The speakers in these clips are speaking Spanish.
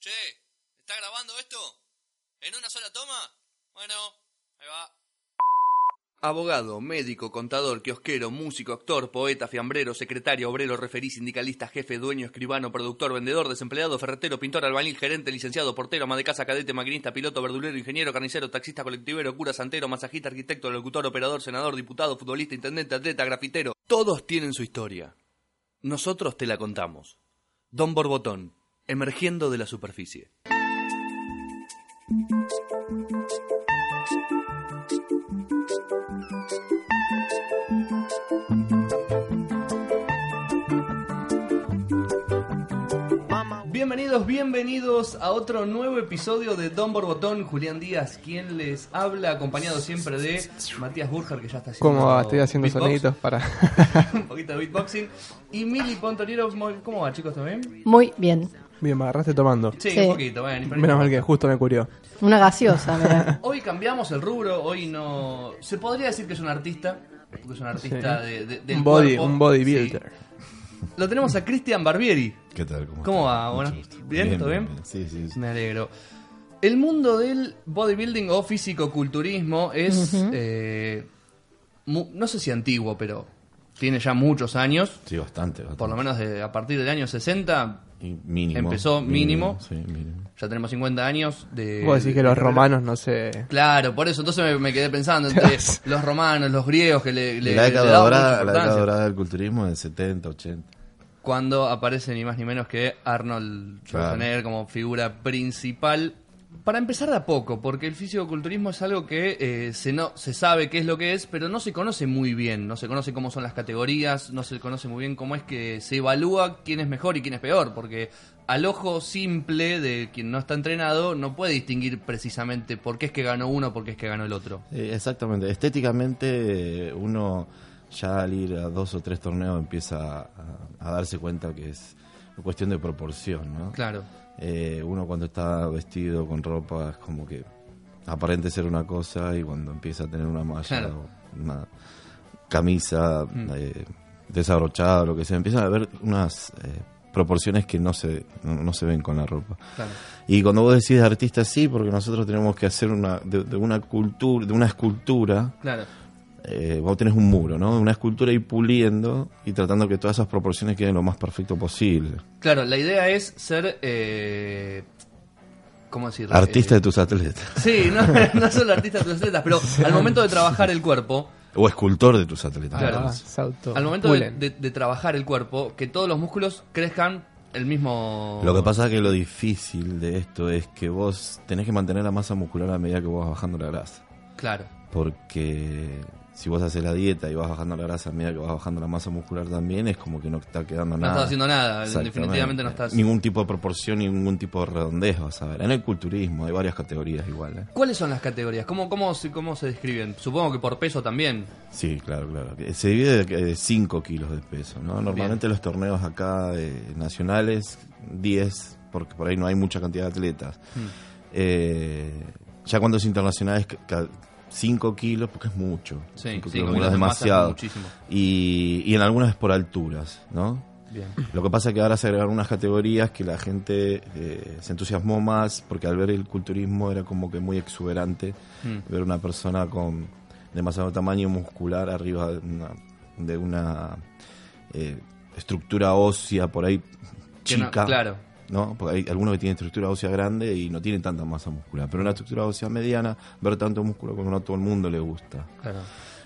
Che, ¿está grabando esto? ¿En una sola toma? Bueno, ahí va. Abogado, médico, contador, kiosquero, músico, actor, poeta, fiambrero, secretario, obrero, referí, sindicalista, jefe, dueño, escribano, productor, vendedor, desempleado, ferretero, pintor, albañil, gerente, licenciado, portero, ama de casa, cadete, maquinista, piloto, verdulero, ingeniero, carnicero, taxista, colectivero, cura, santero, masajista, arquitecto, locutor, operador, senador, diputado, futbolista, intendente, atleta, grafitero. Todos tienen su historia. Nosotros te la contamos. Don Borbotón, emergiendo de la superficie. Bienvenidos, bienvenidos a otro nuevo episodio de Don Borbotón. Julián Díaz, quien les habla, acompañado siempre de Matías Burger, que ya está haciendo. ¿Cómo va? Estoy haciendo beatbox, soniditos para. un poquito de beatboxing. Y Mili Pontoniero, ¿cómo va, chicos? ¿Todo bien? Muy bien. Bien, me agarraste tomando. Sí, Sí. un poquito, bueno. Menos mal que justo me curió. Una gaseosa, mirá. Hoy cambiamos el rubro, hoy no... Se podría decir que es un artista, porque es un artista de, de- del Un body, cuerpo. un bodybuilder. Sí. Lo tenemos a Cristian Barbieri. ¿Qué tal? ¿Cómo, ¿Cómo estás? va? Mucho Bueno, gusto. ¿bien? ¿Todo bien? Sí, sí. sí. Me alegro. El mundo del bodybuilding o físico-culturismo es, eh, mu- no sé si antiguo, pero tiene ya muchos años, Sí, bastante, bastante. por lo menos de- a partir del año 60, Y mínimo. empezó mínimo. Sí, mínimo. ya tenemos 50 años de... Vos decís que los romanos no sé. Claro, por eso entonces me, me quedé pensando entre los romanos, los griegos que le, le- la década dorada, la década importancia. dorada del culturismo del 70, 80. Cuando aparece ni más ni menos que Arnold Schwarzenegger como figura principal. Para empezar de a poco, porque el fisicoculturismo es algo que eh, se, no, se sabe qué es lo que es, pero no se conoce muy bien, no se conoce cómo son las categorías, no se conoce muy bien cómo es que se evalúa quién es mejor y quién es peor, porque al ojo simple de quien no está entrenado no puede distinguir precisamente por qué es que ganó uno, por qué es que ganó el otro. Eh, exactamente. Estéticamente, uno ya al ir a dos o tres torneos empieza a, a darse cuenta que es cuestión de proporción, ¿no? Claro. Eh, uno cuando está vestido con ropa es como que aparente ser una cosa y cuando empieza a tener una malla Claro. o una camisa eh, desabrochada o lo que sea, empiezan a haber unas eh, proporciones que no se, no, no se ven con la ropa. Claro. Y cuando vos decís de artista, sí, porque nosotros tenemos que hacer una, de, de una cultura, de una escultura, Claro. Eh, vos tenés un muro, ¿no? Una escultura y puliendo y tratando que todas esas proporciones queden lo más perfecto posible. Claro, la idea es ser. Eh, ¿Cómo decirlo? Artista Eh, de tus atletas. Sí, no, no solo artista de tus atletas, pero al momento de trabajar el cuerpo, O escultor de tus atletas. Claro. Ah, al momento de- de trabajar el cuerpo, que todos los músculos crezcan el mismo. Lo que pasa es que lo difícil de esto es que vos tenés que mantener la masa muscular a medida que vos vas bajando la grasa. Claro, Porque si vos haces la dieta y vas bajando la grasa a medida que vas bajando la masa muscular también, es como que no está quedando no nada. estás haciendo nada, definitivamente no estás. Ningún tipo de proporción, ningún tipo de redondez vas a ver. En el culturismo hay varias categorías igual. ¿eh? ¿Cuáles son las categorías? ¿Cómo, cómo, se, ¿Cómo se describen? Supongo que por peso también. Sí, claro, claro. Que Se divide de 5 kilos de peso. ¿no? Normalmente los torneos acá eh, nacionales, 10, porque por ahí no hay mucha cantidad de atletas. Hmm. Eh, ya cuando es internacional es 5 kilos, porque es mucho. Sí, Cinco cinco kilos kilos es demasiado. muchísimo. Y, y en algunas es por alturas, ¿no? Bien. Lo que pasa es que ahora se agregaron unas categorías que la gente eh, se entusiasmó más porque al ver el culturismo era como que muy exuberante Mm. ver una persona con demasiado tamaño muscular arriba de una, de una, eh, estructura ósea por ahí Que no- chica. claro. ¿No? Porque hay algunos que tienen estructura ósea grande y no tienen tanta masa muscular. Pero una estructura ósea mediana, ver tanto músculo como no a todo el mundo le gusta. Claro.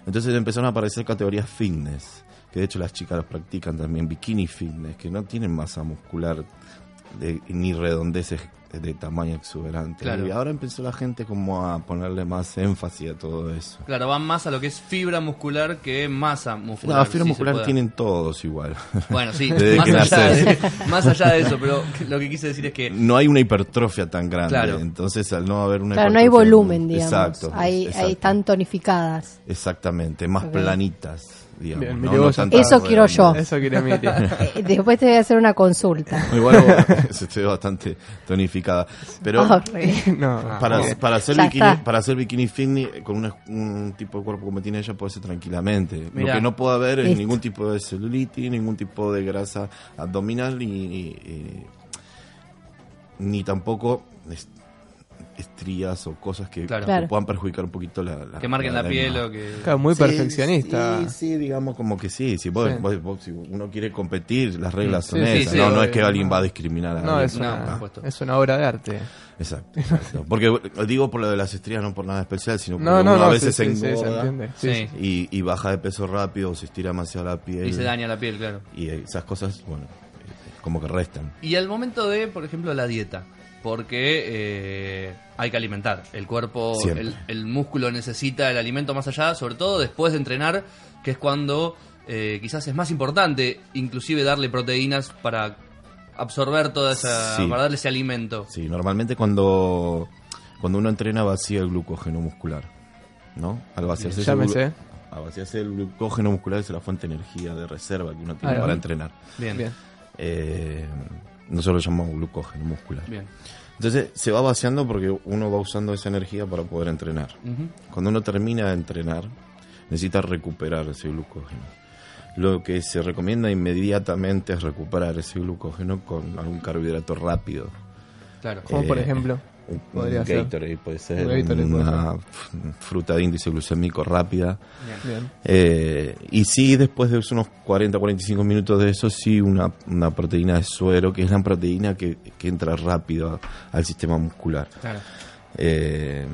Entonces empezaron a aparecer categorías fitness, que de hecho las chicas los practican también, bikini fitness, que no tienen masa muscular de- ni redondeces de tamaño exuberante. Claro. Y ahora empezó la gente como a ponerle más énfasis a todo eso. Claro, van más a lo que es fibra muscular que masa muscular. La fibra si muscular tienen todos igual. Bueno, sí, Desde más que allá, de, más allá de eso, pero lo que quise decir es que No hay una hipertrofia tan grande, Claro. entonces al no haber una Claro, no hay volumen, digamos. Exacto, Hay, exacto. hay están tonificadas. Exactamente, más planitas, digamos. Bien, ¿no? mirá No vos, tantas Eso quiero yo. Eso quería Miri. Eh, después te voy a hacer una consulta. Igual ve bastante tonificada. Pero Ah, no, para, para, hacer Ya bikini, está. para hacer bikini fitness con una- un tipo de cuerpo como tiene ella puede ser tranquilamente. Mirá. Lo que no puede haber es Listo. ningún tipo de celulitis, ningún tipo de grasa abdominal y, y- y ni tampoco es- estrías o cosas que, Claro. que Claro. puedan perjudicar un poquito la, la- Que marquen la, piel o que... Claro, muy Sí, perfeccionista. Sí, sí, digamos como que sí. Si, vos, Sí. vos- vos- si uno quiere competir, las reglas son Sí, sí, esas. sí, no, no es que alguien va a discriminar a No, alguien. es No, una, por supuesto. es una obra de arte. Exacto, exacto. Porque digo por lo de las estrías, no por nada especial, sino porque No, no, uno no. a veces sí, se engorda y, y baja de peso rápido o se estira demasiado la piel. Y se daña la piel, claro. Y esas cosas, bueno, eh, como que restan. Y al momento de, por ejemplo, la dieta, porque eh, hay que alimentar. El cuerpo, el, el músculo necesita el alimento más allá, sobre todo después de entrenar, que es cuando eh, quizás es más importante, inclusive darle proteínas para absorber toda esa, Sí. para darle ese alimento. Sí, normalmente cuando, cuando uno entrena vacía el glucógeno muscular, ¿no? Al vaciarse, ese al vaciarse el glucógeno muscular es la fuente de energía, de reserva que uno tiene para entrenar. Bien, Bien. Eh, nosotros lo llamamos glucógeno muscular. bien. Entonces se va vaciando porque uno va usando esa energía para poder entrenar. Cuando uno termina de entrenar, necesita recuperar ese glucógeno. Lo que se recomienda inmediatamente es recuperar ese glucógeno con algún carbohidrato rápido. Claro. Como por Eh, ejemplo. Un, Podría un ser. Gatorade puede ser, Un Gatorade puede una fruta de índice glucémico rápida. Bien. Bien. Eh, y sí, después de unos 40-45 minutos de eso, sí, una, una proteína de suero, que es la proteína que, que entra rápido a- al sistema muscular. Claro. Eh,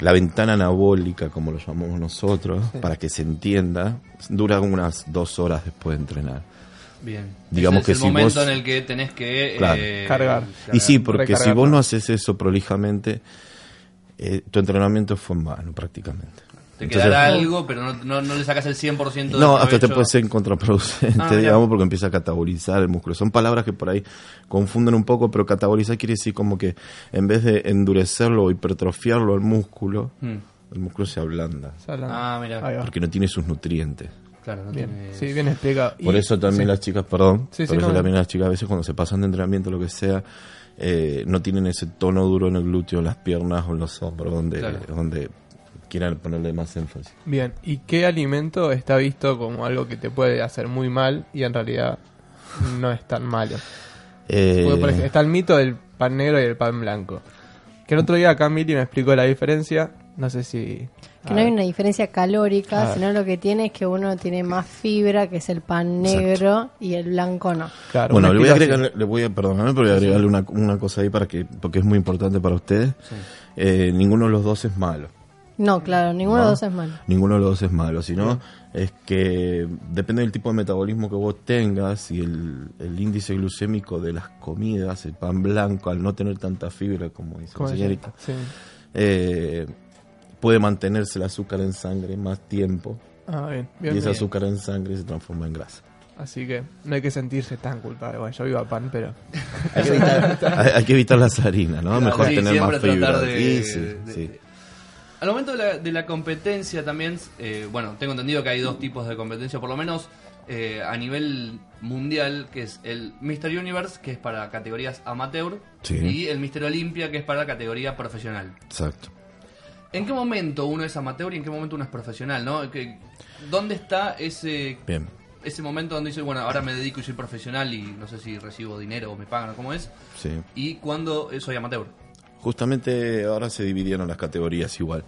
la ventana anabólica, como lo llamamos nosotros, para que se entienda, dura unas dos horas después de entrenar. Bien. Digamos Ese que es el si momento vos- en el que tenés que Claro. eh, Cargar. Y sí, porque si vos no haces eso prolijamente, eh, tu entrenamiento fue en vano prácticamente. Te Entonces- quedará algo, pero no, no, no le sacas el 100% de No, hasta te puede ser contraproducente, Ah, digamos, porque empieza a catabolizar el músculo. Son palabras que por ahí confunden un poco, pero catabolizar quiere decir como que en vez de endurecerlo o hipertrofiarlo al músculo, Mm. el músculo se ablanda, Sala. Ah, mira. Porque no tiene sus nutrientes. Claro, no Bien. tiene- Sí, bien explicado. Por Y- eso también sí. las chicas, perdón, Sí, sí, por eso no, también no. las chicas a veces cuando se pasan de entrenamiento, lo que sea, eh, no tienen ese tono duro en el glúteo, en las piernas o en los hombros, donde, Claro. donde quieran ponerle más énfasis. Bien, ¿y qué alimento está visto como algo que te puede hacer muy mal y en realidad no es tan malo? Eh, Porque, por ejemplo, está el mito del pan negro y el pan blanco. Que el otro día acá Mili me explicó la diferencia. No sé si. Que no hay una diferencia calórica, Ah. sino lo que tiene es que uno tiene más fibra, que es el pan Exacto. negro, y el blanco no. Claro, Bueno, le voy a agregar, le voy a perdonarme, pero voy a agregarle una, una cosa ahí para que, porque es muy importante para ustedes. Eh, ninguno de los dos es malo. No, claro, ninguno de los dos es malo. Ninguno de los dos es malo, sino es que depende del tipo de metabolismo que vos tengas y el, el índice glucémico de las comidas, el pan blanco, al no tener tanta fibra, como dice la ¿Cómo se señorita? Sí. eh, puede mantenerse el azúcar en sangre más tiempo Ah, bien. bien, y ese bien. azúcar en sangre se transforma en grasa. Así que no hay que sentirse tan culpable. Bueno, yo iba a pan, pero. Hay que evitar, hay, hay que evitar las harinas, ¿no? Claro, Mejor sí, tener más fibra. de- Sí, sí, de- sí. Al momento de la, de la competencia también, eh, bueno, tengo entendido que hay dos tipos de competencia, por lo menos eh, a nivel mundial, que es el Mr. Universe, que es para categorías amateur, Sí. y el Mr. Olympia, que es para categoría profesional. Exacto. ¿En qué momento uno es amateur y en qué momento uno es profesional? ¿no? ¿Qué- ¿Dónde está ese, Bien. ese momento donde dice, bueno, ahora me dedico y soy profesional y no sé si recibo dinero o me pagan o cómo es? Sí. ¿Y cuándo eh, soy amateur? Justamente ahora se dividieron las categorías igual.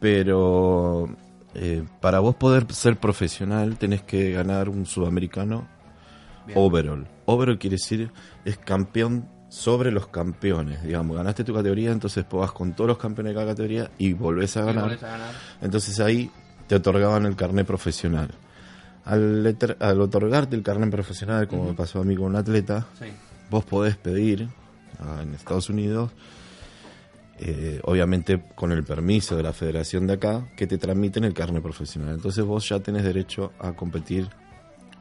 Pero eh, para vos poder ser profesional tenés que ganar un sudamericano Bien. overall. Overall quiere decir es campeón sobre los campeones. Digamos, ganaste tu categoría, entonces vas con todos los campeones de cada categoría y volvés a ganar. volvés a ganar. Entonces ahí te otorgaban el carnet profesional. Al, al otorgarte el carnet profesional, como me pasó a mí con un atleta, Sí. vos podés pedir ah, en Estados Unidos, eh, obviamente con el permiso de la federación de acá, que te transmiten el carnet profesional. Entonces vos ya tenés derecho a competir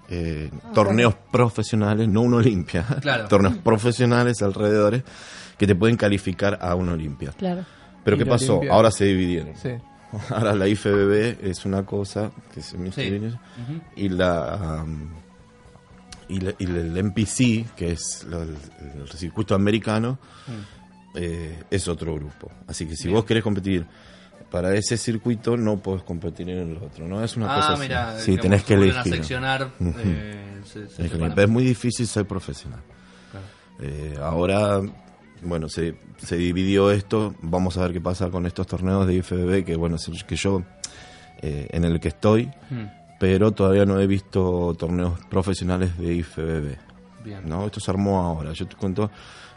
eh, en torneos profesionales, no una Olimpia, Claro. torneos profesionales alrededor que te pueden calificar a una Olimpia. Claro. Pero ¿qué pasó? Olimpia. Ahora se dividieron. Sí. Ahora la IFBB es una cosa que se me Sí. Ujú. y la um, y, la- y el MPC que es lo- el, el circuito americano eh, es otro grupo así que si Bien. vos querés competir para ese circuito no podés competir en el otro no es una cosa Ah, así. mira, sí tenés que elegir seccionar. Eh, se- es muy difícil ser profesional Claro. Eh, ahora bueno, se, se dividió esto. Vamos a ver qué pasa con estos torneos de IFBB, que bueno, es el que yo, eh, en el que estoy, Hmm, pero todavía no he visto torneos profesionales de IFBB. Bien. ¿no? Esto se armó ahora. Yo te cuento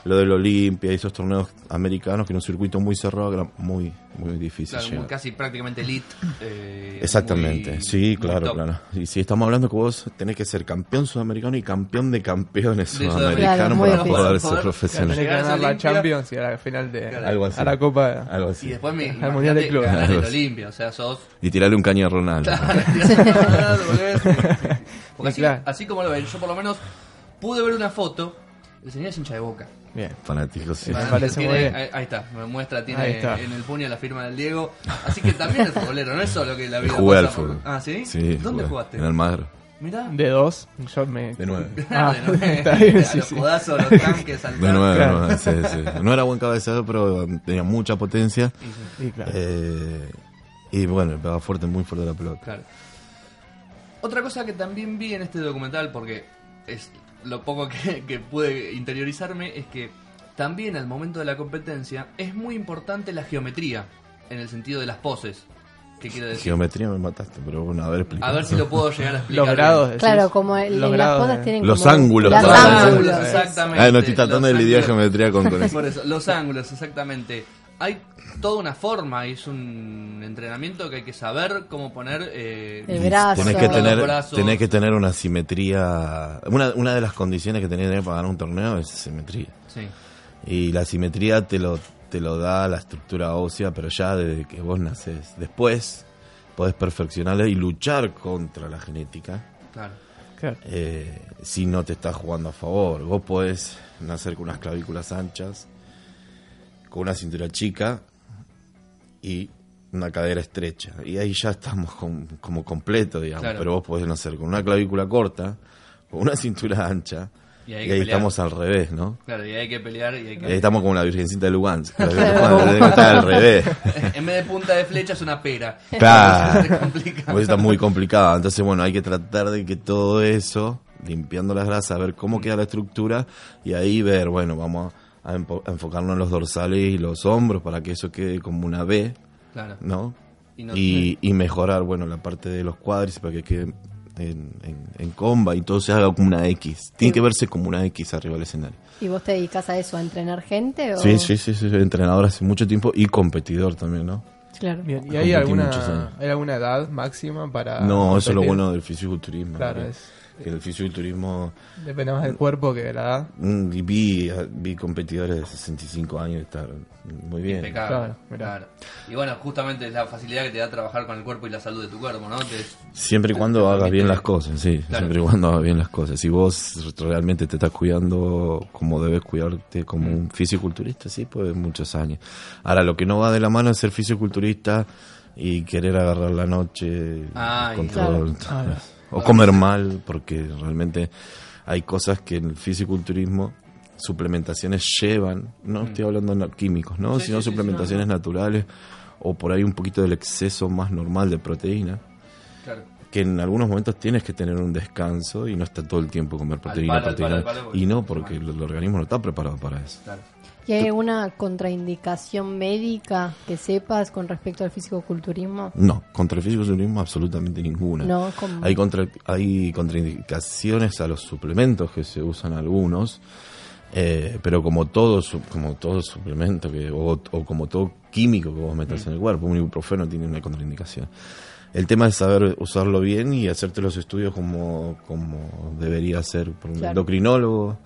lo del Olimpia y esos torneos americanos, que en un circuito muy cerrado era muy, muy difícil Claro, muy- llegar. casi prácticamente elite. eh, Exactamente, muy- sí, muy claro, top. claro. Y si estamos hablando que vos tenés que ser campeón sudamericano y campeón de campeones De sudamericanos para poder ser Tenés profesional. que Llegar a ganar la. Champions y a la final de Claro. Algo así. a la Copa. Algo Y así. después me Al Mundial de ganar el. Olimpia, o sea, sos Y tirarle un caño a Ronaldo. Porque así, claro. así como lo ven, yo por lo menos pude ver una foto. El señor es hincha de boca. Bien. Fanático, sí. Me Tiene- parece muy bien. Ahí, ahí está, me muestra, tiene está. en el puño la firma del Diego. Así que también es futbolero, no es solo que la vida Jugué al por- fútbol. Ah, ¿sí? Sí, ¿Dónde jugué. jugaste? En Almagro. Mirá. De dos, yo me. De nueve. Ah, de nueve. está bien, A sí, los sí. codazos, los tanques, saltar. De nueve, Claro. nueve, sí, sí. No era buen cabeceador, pero tenía mucha potencia. Y claro. Eh, y bueno, pegaba fuerte, muy fuerte la pelota. Claro. Otra cosa que también vi en este documental, porque es lo poco que, que pude interiorizarme, es que también al momento de la competencia es muy importante la geometría, en el sentido de las poses. ¿Qué quiero decir? Geometría me mataste, pero bueno, a ver, explica. A ver si lo puedo llegar a explicar. Los grados. Claro, como el, los las grados podas de- tienen Los como- ángulos, Los los Los ángulos, exactamente. Ah, no estoy tratando de lidiar geometría con, con eso. Por eso, los ángulos, exactamente. Hay toda una forma, y es un entrenamiento que hay que saber cómo poner. Eh, El brazo. Tenés que tener, brazos. tenés que tener una simetría. Una, una de las condiciones que tenés que tener para ganar un torneo es simetría. Sí, Y la simetría te lo, te lo da la estructura ósea, pero ya desde que vos nacés. Después podés perfeccionarla y luchar contra la genética claro. Claro. eh, si no te estás jugando a favor. Vos podés nacer con unas clavículas anchas, con una cintura chica y una cadera estrecha. Y ahí ya estamos con- como completo, digamos. Claro. Pero vos podés nacer con una clavícula corta, con una cintura ancha. Y Y ahí, pelear. estamos al revés, ¿no? Claro, y hay que pelear y hay que... Ahí estamos como la Virgencita de Lugansk. La Virgencita está al revés. en vez de punta de flecha es una pera. Claro. Pues está muy complicado. Entonces, bueno, hay que tratar de que todo eso, limpiando las grasas, ver cómo queda la estructura y ahí ver, bueno, vamos a, a enfocarnos en los dorsales y los hombros para que eso quede como una B, Claro. ¿no? Y no- Y, y mejorar, bueno, la parte de los cuádriceps para que quede en, en, en comba y todo se haga como una X. Tiene que verse como una X arriba del escenario. ¿Y vos te dedicas a eso, a entrenar gente? O... Sí, sí, sí, sí, soy entrenador hace mucho tiempo y competidor también, ¿no? Claro. Bien, ¿y hay alguna, hay alguna edad máxima para.? no, eso es lo bueno del fisiculturismo. Claro, es- el fisiculturismo Depende más del cuerpo que de la edad. Mm, y vi, vi competidores de 65 años estar muy bien. Impecable. Claro. Claro. Y bueno, justamente es la facilidad que te da trabajar con el cuerpo y la salud de tu cuerpo, ¿no? Te- Siempre y cuando Te hagas bien las cosas, sí. Claro. Siempre y cuando hagas bien las cosas. Si vos realmente te estás cuidando como debes cuidarte como Mm. un fisiculturista, sí, pues muchos años. Ahora, lo que no va de la mano es ser fisiculturista y querer agarrar la noche Ay, con claro. todo. Claro. O comer mal, porque realmente hay cosas que en el fisiculturismo suplementaciones llevan, no estoy hablando de químicos, ¿no? Mm. Sí, sino sí, sí, suplementaciones naturales o por ahí un poquito del exceso más normal de proteína, Claro. que en algunos momentos tienes que tener un descanso y no está todo el tiempo comer proteína, palo, proteína. palo, palo, y no, porque el, el organismo no está preparado para eso. Claro. ¿Y hay alguna contraindicación médica que sepas con respecto al fisicoculturismo? No, contra el fisiculturismo absolutamente ninguna. No. Hay, contra, hay contraindicaciones a los suplementos que se usan algunos, eh, pero como todo, como todo suplemento que, o, o como todo químico que vos metas en el cuerpo, un ibuprofeno tiene una contraindicación. El tema es saber usarlo bien y hacerte los estudios como, como debería ser por un Claro. endocrinólogo,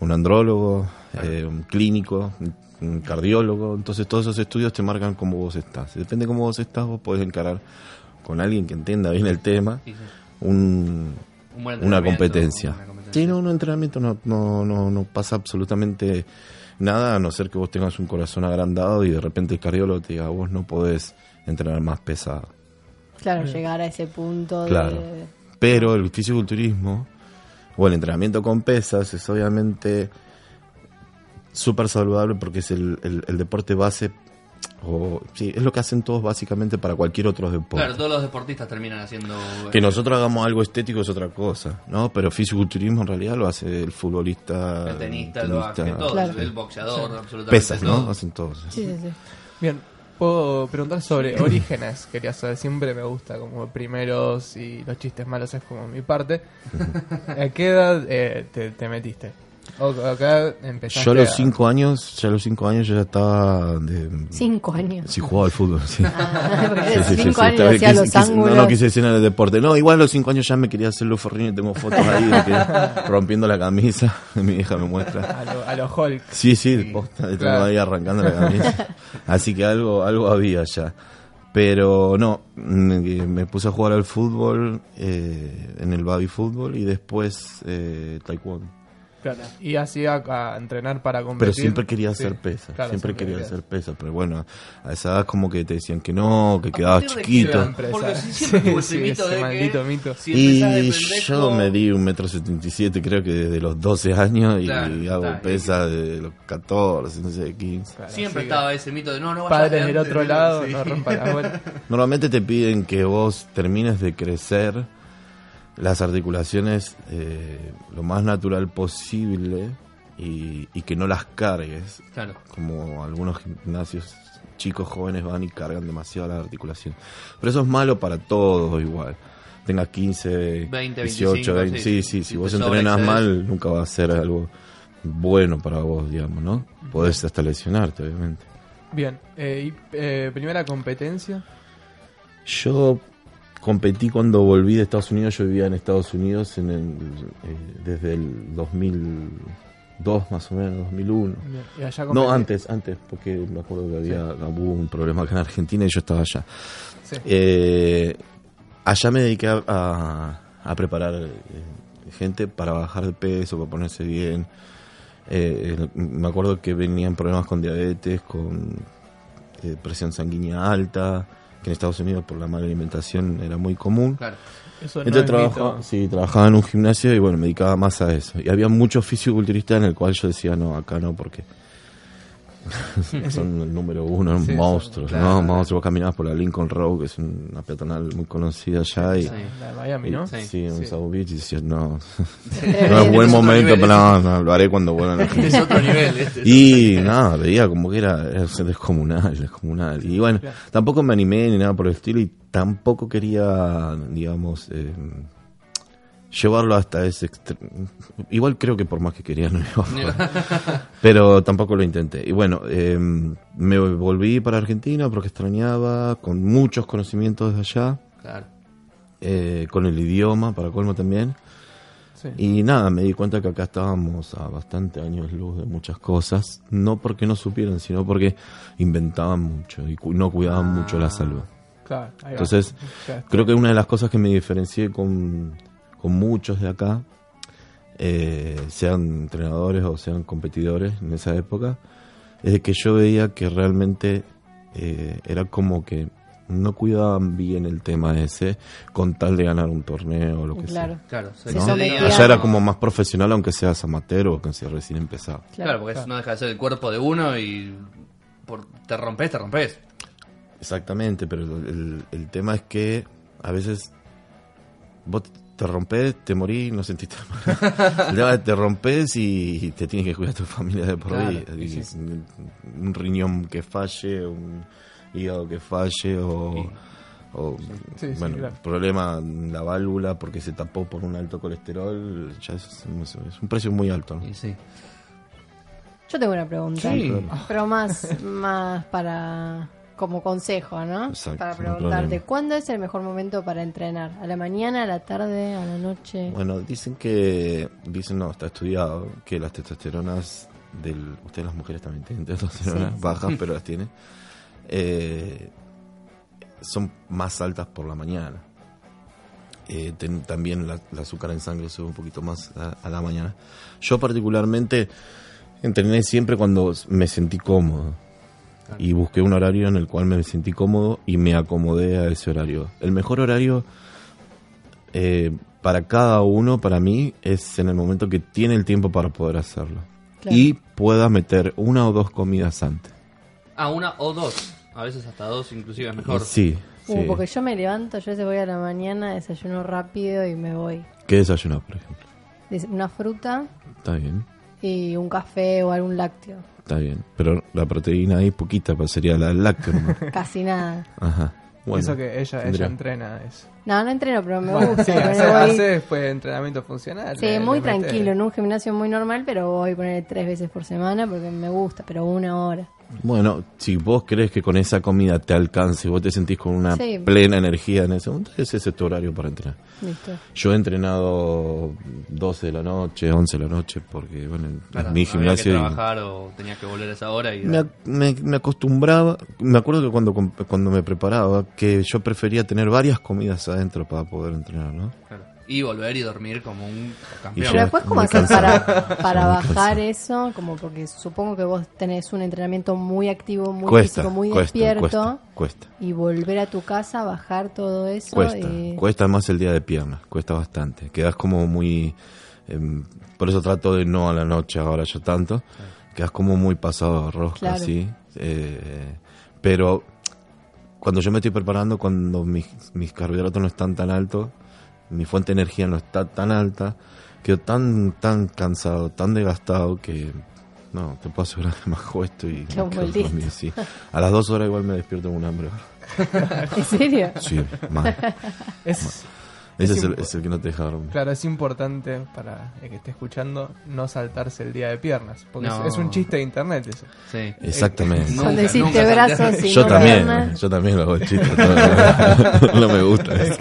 un andrólogo, eh, un clínico, un- cardiólogo. Entonces todos esos estudios te marcan cómo vos estás. Depende de cómo vos estás, vos podés encarar con alguien que entienda bien el tema Sí, sí. un, Un buen una competencia. una competencia. Sí, no, un entrenamiento no, no, no, no pasa absolutamente nada, a no ser que vos tengas un corazón agrandado y de repente el cardiólogo te diga, vos no podés entrenar más pesado. Claro, llegar a ese punto Claro. de... Pero el fisiculturismo o el entrenamiento con pesas es obviamente súper saludable porque es el, el- el deporte base o sí, es lo que hacen todos básicamente para cualquier otro deporte. Claro, todos los deportistas terminan haciendo. Que eh, nosotros hagamos algo estético es otra cosa, ¿no? Pero fisiculturismo en realidad lo hace el futbolista, El tenista, lo hace todo. Claro. El boxeador, absolutamente pesas, todo. ¿no? Hacen todos. Sí, sí, sí. Bien, puedo preguntar sobre orígenes. Quería saber, siempre me gusta como primeros y los chistes malos es como mi parte. ¿A qué edad eh, te, te metiste? ¿O a qué edad empezaste Yo a los a- cinco años, ya a los cinco años yo ya estaba de, Cinco años. Sí, jugaba al fútbol, sí. Ah, porque Sí, de sí, sí, cinco sí. años Tal vez hacía quise- los quise- ángulos. No, no quise decir en el deporte. No, igual a los cinco años ya me quería hacer los forriños. Tengo fotos ahí de que rompiendo la camisa. Mi hija me muestra. A, lo- a los Hulk. Sí, sí, posta, tengo Claro. ahí arrancando la camisa. Así que algo, algo había ya. Pero no, me, me puse a jugar al fútbol, eh, en el baby fútbol y después eh, taekwondo. Claro. Y así a, a entrenar para competir. Pero siempre quería Sí, hacer pesas, claro, siempre quería querías. hacer pesas, pero bueno, a esa edad como que te decían que no, que ¿A quedabas de chiquito. edad? Siempre Porque esa- sí, siempre tuvo ese sí, mito ese de que maldito mito. si de Y pendejo- yo me di un metro setenta y siete creo que desde los 12 años y Claro, hago pesas de los 14, no sé, 15. Claro, Siempre estaba ese mito de no, no Padres de del otro lado, Sí. no rompan la bola. Normalmente te piden que vos termines de crecer las articulaciones eh, lo más natural posible y, y que no las cargues, Claro. como algunos gimnasios chicos jóvenes van y cargan demasiado las articulaciones. Pero eso es malo para todos igual. Tengas 15, 20, 18, 25, 20. sí. Sí, sí, si Si vos entrenas mal, nunca va a ser algo bueno para vos, digamos, ¿no? Podés hasta lesionarte, obviamente. Bien, eh, y, eh, primera competencia. Yo competí cuando volví de Estados Unidos. Yo vivía en Estados Unidos en el, eh, desde el 2002 más o menos, 2001. Bien, y allá No, antes, antes, porque me acuerdo que había hubo un problema acá en Argentina y yo estaba allá. Sí. Eh, allá me dediqué a, a- a preparar eh, gente para bajar de peso, para ponerse bien. Eh, me acuerdo que venían problemas con diabetes, con presión sanguínea alta, que en Estados Unidos por la mala alimentación era muy común. Claro. Eso Entonces es trabajaba, mito. sí, trabajaba en un gimnasio y bueno, me dedicaba más a eso. Y había muchos fisiculturistas en el cual yo decía, no, acá no, porque son el número uno, Sí, monstruos, son- ¿no? claro. Monstruos, vos caminabas por la Lincoln Road, que es una peatonal muy conocida allá, y, Sí. La de Miami, ¿no? y- Sí. sí, en. South Beach, y decías, no, no es buen momento, pero no, no, lo haré cuando vuelvan Es otro nivel. Este, y nada, veía como que era, descomunal, descomunal. Y bueno, Claro. tampoco me animé ni nada por el estilo y tampoco quería, digamos, eh, llevarlo hasta ese extremo. Igual creo que por más que quería no iba. Pero tampoco lo intenté. Y bueno, eh, me volví para Argentina porque extrañaba, con muchos conocimientos de allá, Claro. eh, con el idioma, para colmo también. Sí. Y nada, me di cuenta que acá estábamos a bastante años luz de muchas cosas, no porque no supieran, sino porque inventaban mucho y cu- no cuidaban mucho la salud. Claro. Entonces, creo que una de las cosas que me diferencié con, con muchos de acá, eh, sean entrenadores o sean competidores en esa época, es de que yo veía que realmente eh, era como que no cuidaban bien el tema ese con tal de ganar un torneo o lo que Claro. sea. Claro. Se ¿no? Allá era como más profesional, aunque seas amateur o que seas recién empezado. Claro, porque eso no deja de ser el cuerpo de uno y por, te rompes, te rompes. Exactamente, pero el, el tema es que a veces vos te rompes, te morís, no es que te rompes y, te tienes que cuidar a tu familia de por Claro, sí. un, un riñón que falle, un hígado que falle o... Sí. o, Sí, sí, bueno, claro. problema en la válvula porque se tapó por un alto colesterol, ya es, es un precio muy alto. ¿no? Sí. Yo tengo una pregunta. Sí. Pero más, más para como consejo, ¿no? Exacto, para preguntarte. ¿cuándo es el mejor momento para entrenar? ¿A la mañana, a la tarde, a la noche? Bueno, dicen que, dicen no, está estudiado, que las testosteronas del, ustedes las mujeres también tienen testosteronas Sí. bajas, pero las tienen, eh, son más altas por la mañana. Eh, ten- también la, azúcar en sangre sube un poquito más a, a la mañana. Yo particularmente entrené siempre cuando me sentí cómodo y busqué un horario en el cual me sentí cómodo y me acomodé a ese horario. El mejor horario eh, para cada uno, para mí, es en el momento que tiene el tiempo para poder hacerlo. Claro. Y pueda meter una o dos comidas antes. Ah, una o dos. A veces hasta dos inclusive es mejor. Sí, Uh, sí. porque yo me levanto, yo veces voy a la mañana, desayuno rápido y me voy. ¿Qué desayunas, por ejemplo? Una fruta Está bien, y un café o algún lácteo. Está bien. Pero la proteína ahí poquita, pues sería la. ¿no? Casi nada. Ajá. Bueno, Eso que ella, ella entrena es. No, no entreno, pero me Bueno, gusta. sí, hace, voy- hace después entrenamiento funcional. Sí, le- muy le tranquilo, en un gimnasio muy normal, pero voy a poner tres veces por semana porque me gusta, pero una hora. Bueno, si vos crees que con esa comida te alcance, vos te sentís con una Sí. plena energía en ese momento, ese es tu horario para entrenar. Listo. Yo he entrenado 12 de la noche, 11 de la noche, porque, bueno, Claro, mi había gimnasio... que y- trabajar o tenías que volver a esa hora y... me, ac- me- me acostumbraba, me acuerdo que cuando, comp- cuando me preparaba, que yo prefería tener varias comidas adentro para poder entrenar, ¿no? Claro. Y volver y dormir como un Y campeón. Pero después, ¿cómo cansado. para, para bajar eso? Como porque supongo que vos tenés un entrenamiento muy activo, muy Cuesta, físico, muy cuesta, despierto. cuesta, cuesta. Y volver a tu casa, bajar todo eso. Cuesta, y- cuesta más el día de piernas, cuesta bastante. Quedas como muy... em, por eso trato de no a la noche ahora ya tanto. Quedas como muy pasado de rosca, Claro. así. eh, pero cuando yo me estoy preparando, cuando mis, mis carbohidratos no están tan altos, mi fuente de energía no está tan alta, quedo tan, tan cansado, tan desgastado que... No, te puedo asegurar que me acuesto y... Me sí. A las dos horas igual me despierto con un hambre. ¿En serio? Sí, mal. Es, Ese Es es el, impo- es el que no te deja dormir. claro, es importante para el que esté escuchando no saltarse el día de piernas. Porque es- No. es, un chiste de internet eso. Sí. Exactamente. Nunca- Cuando hiciste nunca brazos y yo también, piernas. yo también lo hago el chiste. todo. no me gusta eso.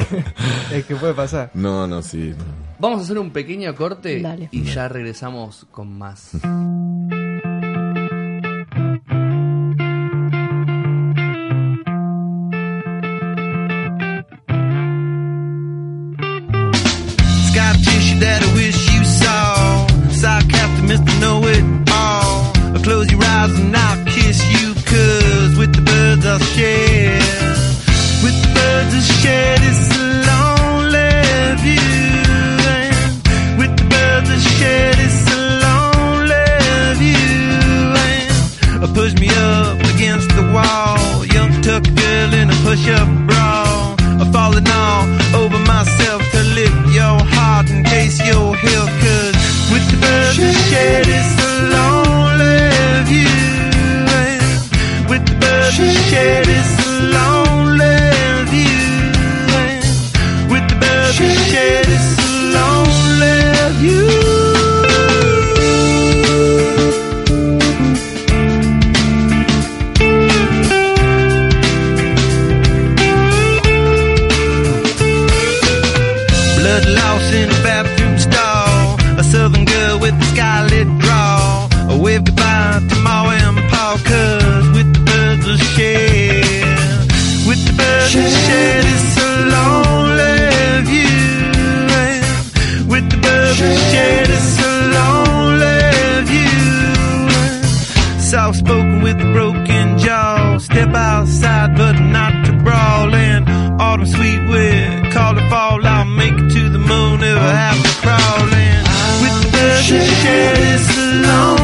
Es que puede pasar. No, no, sí. no. Vamos a hacer un pequeño corte Dale. y ya regresamos con más. Soft spoken with a broken jaw. Step outside, but not to brawl. And autumn sweet wind, call it fall. I'll make it to the moon if I have to crawl. in. with the share this lonely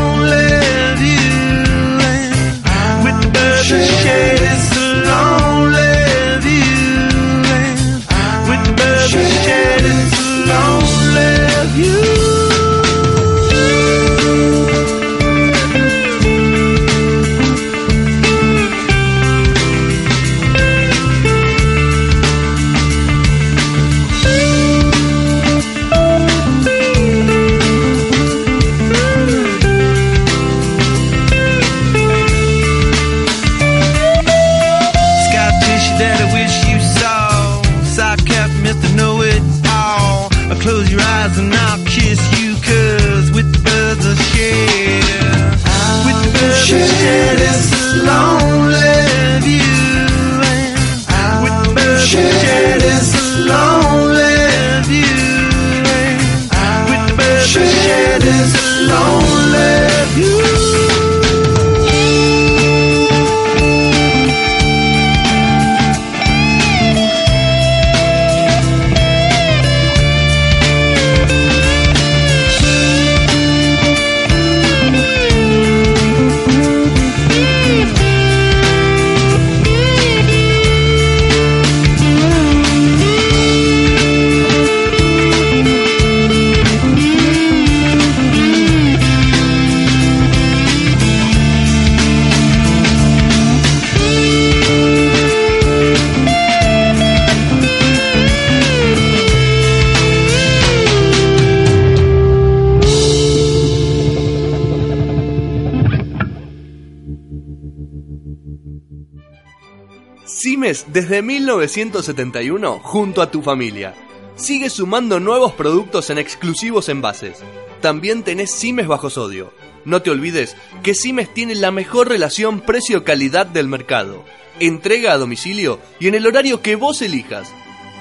desde 1971 junto a tu familia. Sigue sumando nuevos productos en exclusivos envases. También tenés Simes bajo sodio. No te olvides que Simes tiene la mejor relación precio-calidad del mercado. Entrega a domicilio y en el horario que vos elijas.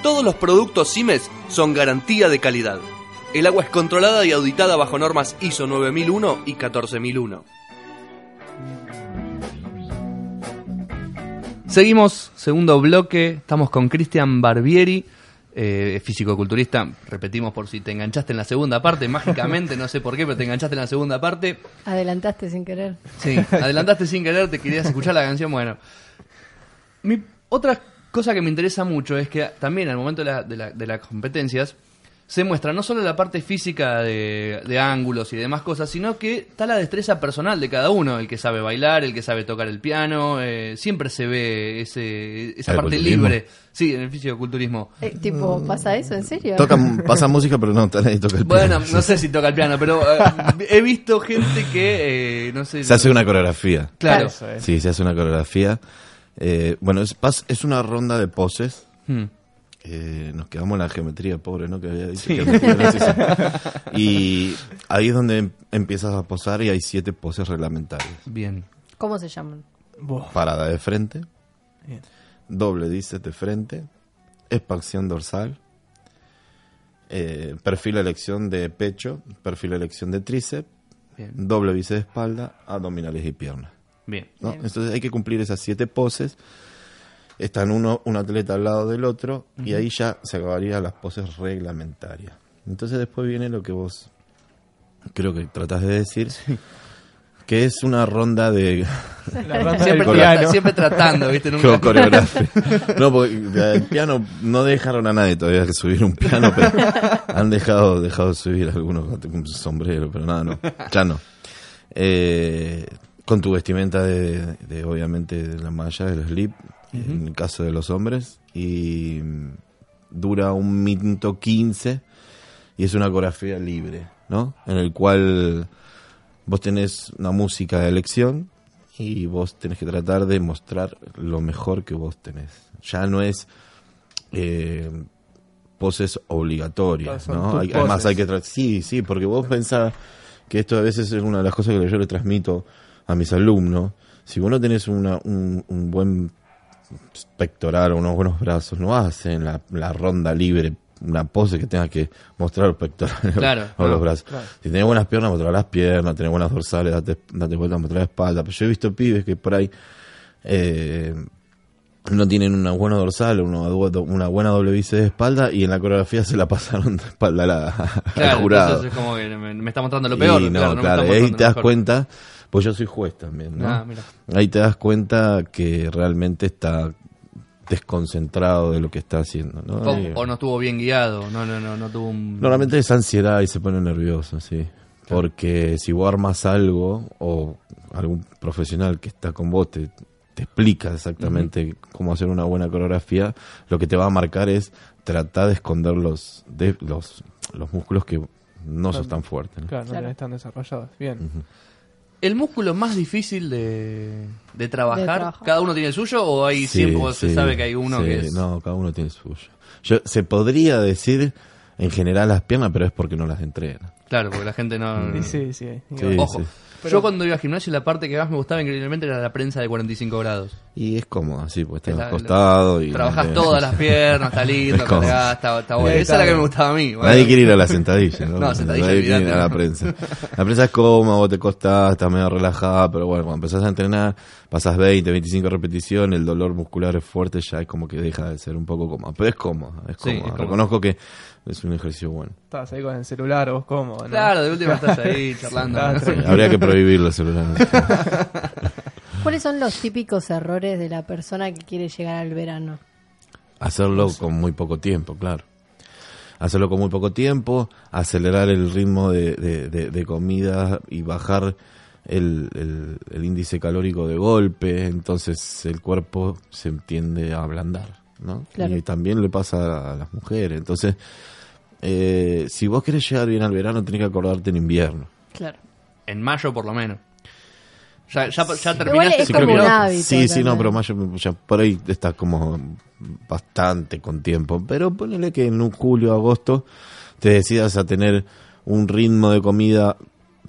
Todos los productos Simes son garantía de calidad. El agua es controlada y auditada bajo normas ISO 9001 y 14001. Seguimos, segundo bloque, estamos con Cristian Barbieri, eh, físico-culturista, repetimos por si te enganchaste en la segunda parte, mágicamente, no sé por qué, pero te enganchaste en la segunda parte. Adelantaste sin querer. Sí, adelantaste sin querer, te querías escuchar la canción, bueno. Mi, otra cosa que me interesa mucho es que también al momento de, la- de la- de las competencias se muestra no solo la parte física de, de ángulos y demás cosas, sino que está la destreza personal de cada uno, el que sabe bailar, el que sabe tocar el piano, eh, siempre se ve ese, esa ¿El parte culturismo? libre. Sí, en el físico-culturismo. Eh, tipo, ¿pasa eso? ¿En serio? Toca, pasa música, pero no, nadie toca el Bueno, piano. no sé si toca el piano, pero eh, he visto gente que, eh, no sé... Se hace una coreografía. Claro. Sí, se hace una coreografía. Eh, bueno, es, es una ronda de poses. Hmm. Eh, nos quedamos en la geometría, pobre, ¿no? Que había dicho Sí. geometría, Y ahí es donde em- empiezas a posar y hay siete poses reglamentarias. Bien. ¿Cómo se llaman? Parada de frente, bien. doble dices de frente, expansión dorsal, eh, perfil elección de pecho, perfil elección de tríceps, Bien. doble bíceps de espalda, abdominales y piernas. Bien. ¿no? Bien. Entonces hay que cumplir esas siete poses. Están uno, un atleta al lado del otro y ahí ya se acabarían las poses reglamentarias. Entonces después viene lo que vos creo que tratás de decir, que es una ronda de La ronda Siempre, del siempre tratando, ¿viste? Nunca... No, porque el piano no dejaron a nadie todavía que subir un piano, pero han dejado, dejado de subir algunos con un sombrero, pero nada, no, ya no. Eh, con tu vestimenta de, de, obviamente de la malla, del slip, en el caso de los hombres, y dura un minuto 15 y es una coreografía libre, ¿no? En el cual vos tenés una música de elección y vos tenés que tratar de mostrar lo mejor que vos tenés. Ya no es eh, poses obligatorias, ¿no? Hay- además hay que sí, sí, porque vos pensás que esto a veces es una de las cosas que yo le transmito a mis alumnos. Si vos no tenés una, un, un buen pectoral o unos buenos brazos, no haces en la, la ronda libre una pose que tenga que mostrar los pectorales Claro, o no, los brazos. claro. Si tenés buenas piernas, mostrar las piernas, tenés buenas dorsales, date, date vuelta, mostrar la espalda. Pero yo he visto pibes que por ahí eh, no tienen una buena dorsal, una, una buena doble bíceps de espalda y en la coreografía se la pasaron de espalda a la- al Claro, jurado. entonces es como que me, me está mostrando lo peor. Y no, claro, no claro, ahí te das mejor. cuenta, pues yo soy juez también, ¿no? Ah, mira. Ahí te das cuenta que realmente está desconcentrado de lo que está haciendo, ¿no? O, Y- o no estuvo bien guiado, no, no, no, no tuvo un... Normalmente es ansiedad y se pone nervioso, sí. Porque si vos armas algo o algún profesional que está con vos te, te explica exactamente cómo hacer una buena coreografía, lo que te va a marcar es tratar de esconder los, de, los, los músculos que no son tan fuertes. ¿no? Claro, no Claro. tan desarrollados. Bien. ¿El músculo más difícil de, de trabajar, De trabajar. cada uno tiene el suyo o hay Sí, siempre se sabe que hay uno sí, que es... No, cada uno tiene el suyo. Yo, se podría decir en general las piernas, pero es porque no las entrena. Claro, porque la gente no... Y sí, sí. Sí, Ojo, sí. yo cuando iba al gimnasio la parte que más me gustaba increíblemente era la prensa de 45 grados. Y es cómodo, así, pues estás Está- acostado y... Trabajás eh, todas las piernas, está lindo, Es cargás, está, está bueno. Esa es la que me gustaba a mí. bueno. Nadie quiere ir a la sentadilla, ¿no? No, sentadilla, Nadie quiere ir a la prensa. La prensa es cómoda, vos te costás, estás medio relajada, pero bueno, cuando empezás a entrenar, pasas 20, 25 repeticiones, el dolor muscular es fuerte, ya es como que deja de ser un poco cómodo. Pero es cómodo, es Sí, es. Reconozco que es un ejercicio bueno. Estabas ahí con el celular, vos cómodo, ¿no? Claro, de última estás ahí charlando. Sí. Habría que prohibirlo el celular. ¿Cuáles son los típicos errores de la persona que quiere llegar al verano? Hacerlo con muy poco tiempo, claro. Hacerlo con muy poco tiempo, acelerar el ritmo de, de, de- de comida y bajar el, el- el índice calórico de golpe, entonces el cuerpo se tiende a ablandar, ¿no? Claro. Y también le pasa a las mujeres. Entonces, eh, si vos querés llegar bien al verano, tenés que acordarte en invierno. Claro. En mayo por lo menos. Ya, ya, ya Igual terminaste es tu como un primero. hábito. Sí, sí, no, pero ya, ya por ahí está como bastante con tiempo. Pero ponele que en un julio, agosto, te decidas a tener un ritmo de comida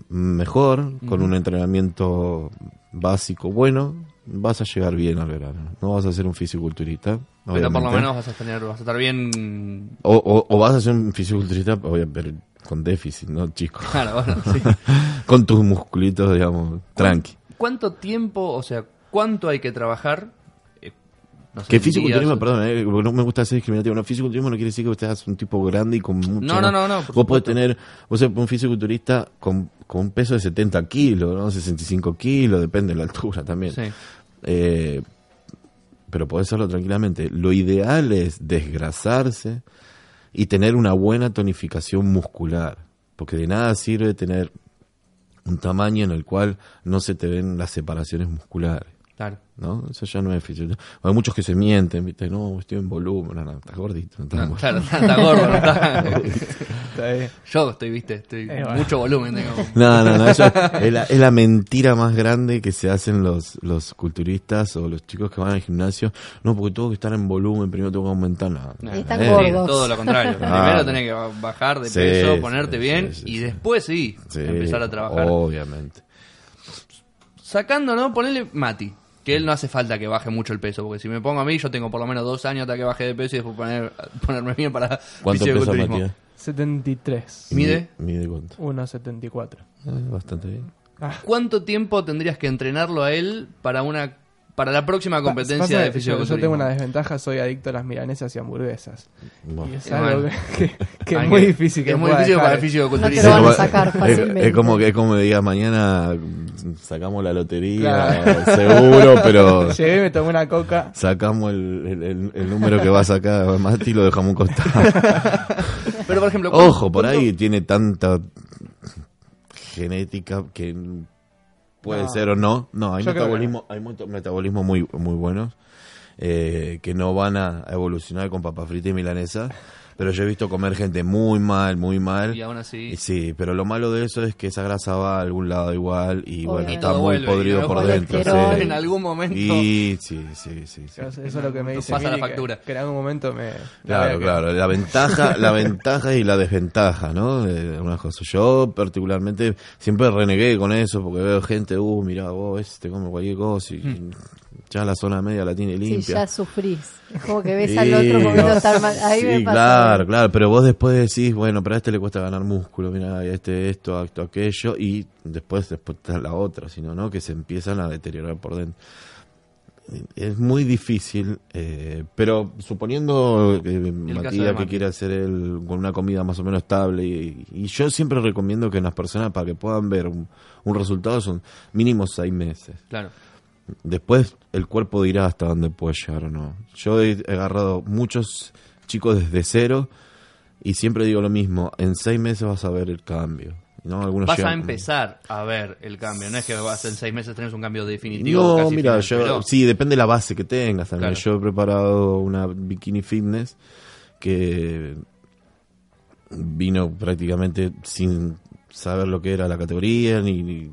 mejor, con un entrenamiento básico bueno, vas a llegar bien al verano. No vas a ser un fisiculturista. Pero por lo menos vas a tener, vas a estar bien. O, o- o vas a ser un fisiculturista, pero con déficit, ¿no, chico? Claro, bueno, sí. con tus musculitos, digamos, tranqui. ¿Cuánto tiempo, o sea, cuánto hay que trabajar? Eh, no sé, Que fisiculturismo, días- perdón, eh, porque no me gusta ser discriminativo. No, fisiculturismo no quiere decir que usted seas un tipo grande y con mucho. No, no, no, no, Vos podés supuesto. tener, vos sos un fisiculturista con, con un peso de 70 kilos, ¿no? 65 kilos, depende de la altura también. Sí. Eh, pero podés hacerlo tranquilamente. Lo ideal es desgrasarse y tener una buena tonificación muscular. Porque de nada sirve tener un tamaño en el cual no se te ven las separaciones musculares. Claro. ¿no? Eso ya no es físico. Hay muchos que se mienten, ¿viste? No, estoy en volumen, no, no, estás gordito. no estás claro, está, está gordo, no está. Está bien. Yo estoy, viste, estoy Eh, bueno. mucho volumen. Tengo. No, no, no, eso es la, es la mentira más grande que se hacen los, los culturistas o los chicos que van al gimnasio. No, porque tengo que estar en volumen, primero tengo que aumentar. No, No, Están Eh, gordos. Todo lo contrario. Ah. Primero tenés que bajar de Sí, peso, ponerte sí, bien sí, y después sí, sí, empezar a trabajar. Obviamente. Sacando, ¿no? Ponele Mati. Que él no hace falta que baje mucho el peso, porque si me pongo a mí, yo tengo por lo menos dos años hasta que baje de peso y después poner, ponerme bien para ¿Cuánto pesa. Matías? 73. Y ¿Mide? Mide cuánto. 1,74. Eh, bastante bien. ¿Cuánto tiempo tendrías que entrenarlo a él para una para la próxima competencia de fisiculturismo? yo tengo una desventaja, soy adicto a las milanesas y hamburguesas. Bueno. Y es algo bueno. que, que- que Hay es muy que- difícil que es muy difícil dejar. para el No fisiculturismo. te lo van a Es- sacar es- fácilmente. Es, como que es como me digas mañana sacamos la lotería, Claro. seguro, pero Llegué, me tomé una coca. sacamos el, el- el- el número que va a sacar Mati y lo dejamos un costado. Pero por ejemplo, ¿cuánto- Ojo, por ahí tiene tanta genética que puede No. ser o no. No, hay Yo metabolismo, hay mucho- metabolismo muy, muy buenos eh, que no van a evolucionar con papa frita y milanesa. Pero yo he visto comer gente muy mal, muy mal. Y aún así. Y sí, pero lo malo de eso es que esa grasa va a algún lado igual y bueno, está muy vuelve, podrido por dentro. sí. En algún momento. Y sí, sí, sí. sí. Eso es lo que me dice Pasa la que- factura. Que, en algún momento me... Claro, claro. La ventaja, la ventaja y la desventaja, ¿no? De algunas cosas. Yo particularmente siempre renegué con eso porque veo gente, uh, mirá, vos este come cualquier cosa y ya la zona media la tiene Sí, limpia. ya sufrís. Es como que ves Sí, al otro momento estar mal. Ahí sí, me pasa. claro, claro, pero vos después decís, bueno, pero a este le cuesta ganar músculo, mira, este esto, a esto, aquello, y después, después está la otra, sino, ¿no? Que se empiezan a deteriorar por dentro. Es muy difícil, eh, pero suponiendo que caso de Matías que quiere hacer él con una comida más o menos estable, y, y yo siempre recomiendo que las personas, para que puedan ver un, un resultado, son mínimo seis meses. Claro. Después el cuerpo dirá hasta dónde puede llegar o no. Yo he agarrado muchos chicos desde cero y siempre digo lo mismo, en seis meses vas a ver el cambio. ¿no? Algunos Vas a empezar a ver el cambio. No es que vas en seis meses tenés un cambio definitivo. No, casi mira, final, yo, pero- sí, depende de la base que tengas. Claro. Yo he preparado una bikini fitness que vino prácticamente sin saber lo que era la categoría, ni, ni-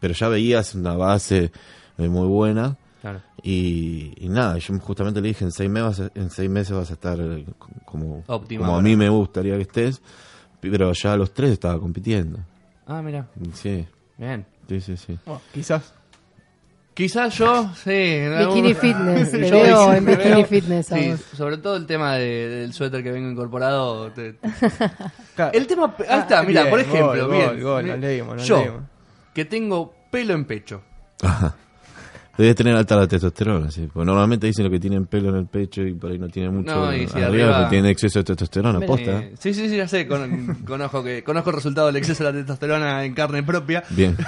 pero ya veías una base eh, muy buena. Claro. Y, y nada, yo justamente le dije, en seis, meses, vas a- en seis meses vas a estar eh, como, Óptima como a mí me gustaría que estés, pero ya a los tres estaba compitiendo. Ah, mira. Sí, Bien. sí, sí, sí. Oh, quizás. Quizás yo, sí. algún- Bikini fitness. Te Yo veo en bikini veo- fitness. a Sí, vos. sobre todo el tema de- del suéter que vengo incorporado. te-. El tema. Ahí está, Ah, mira, bien, por ejemplo. gol, bien. gol, gol, nos leímos, nos yo, leímos. que tengo pelo en pecho. Ajá. Debes tener alta la testosterona, sí. Porque normalmente dicen lo que tienen pelo en el pecho y por ahí no tienen mucho No, y si arriba, arriba- porque tienen exceso de testosterona, posta. Eh, sí, sí, sí, ya sé. Con, conozco, que, conozco el resultado del exceso de la testosterona en carne propia. Bien.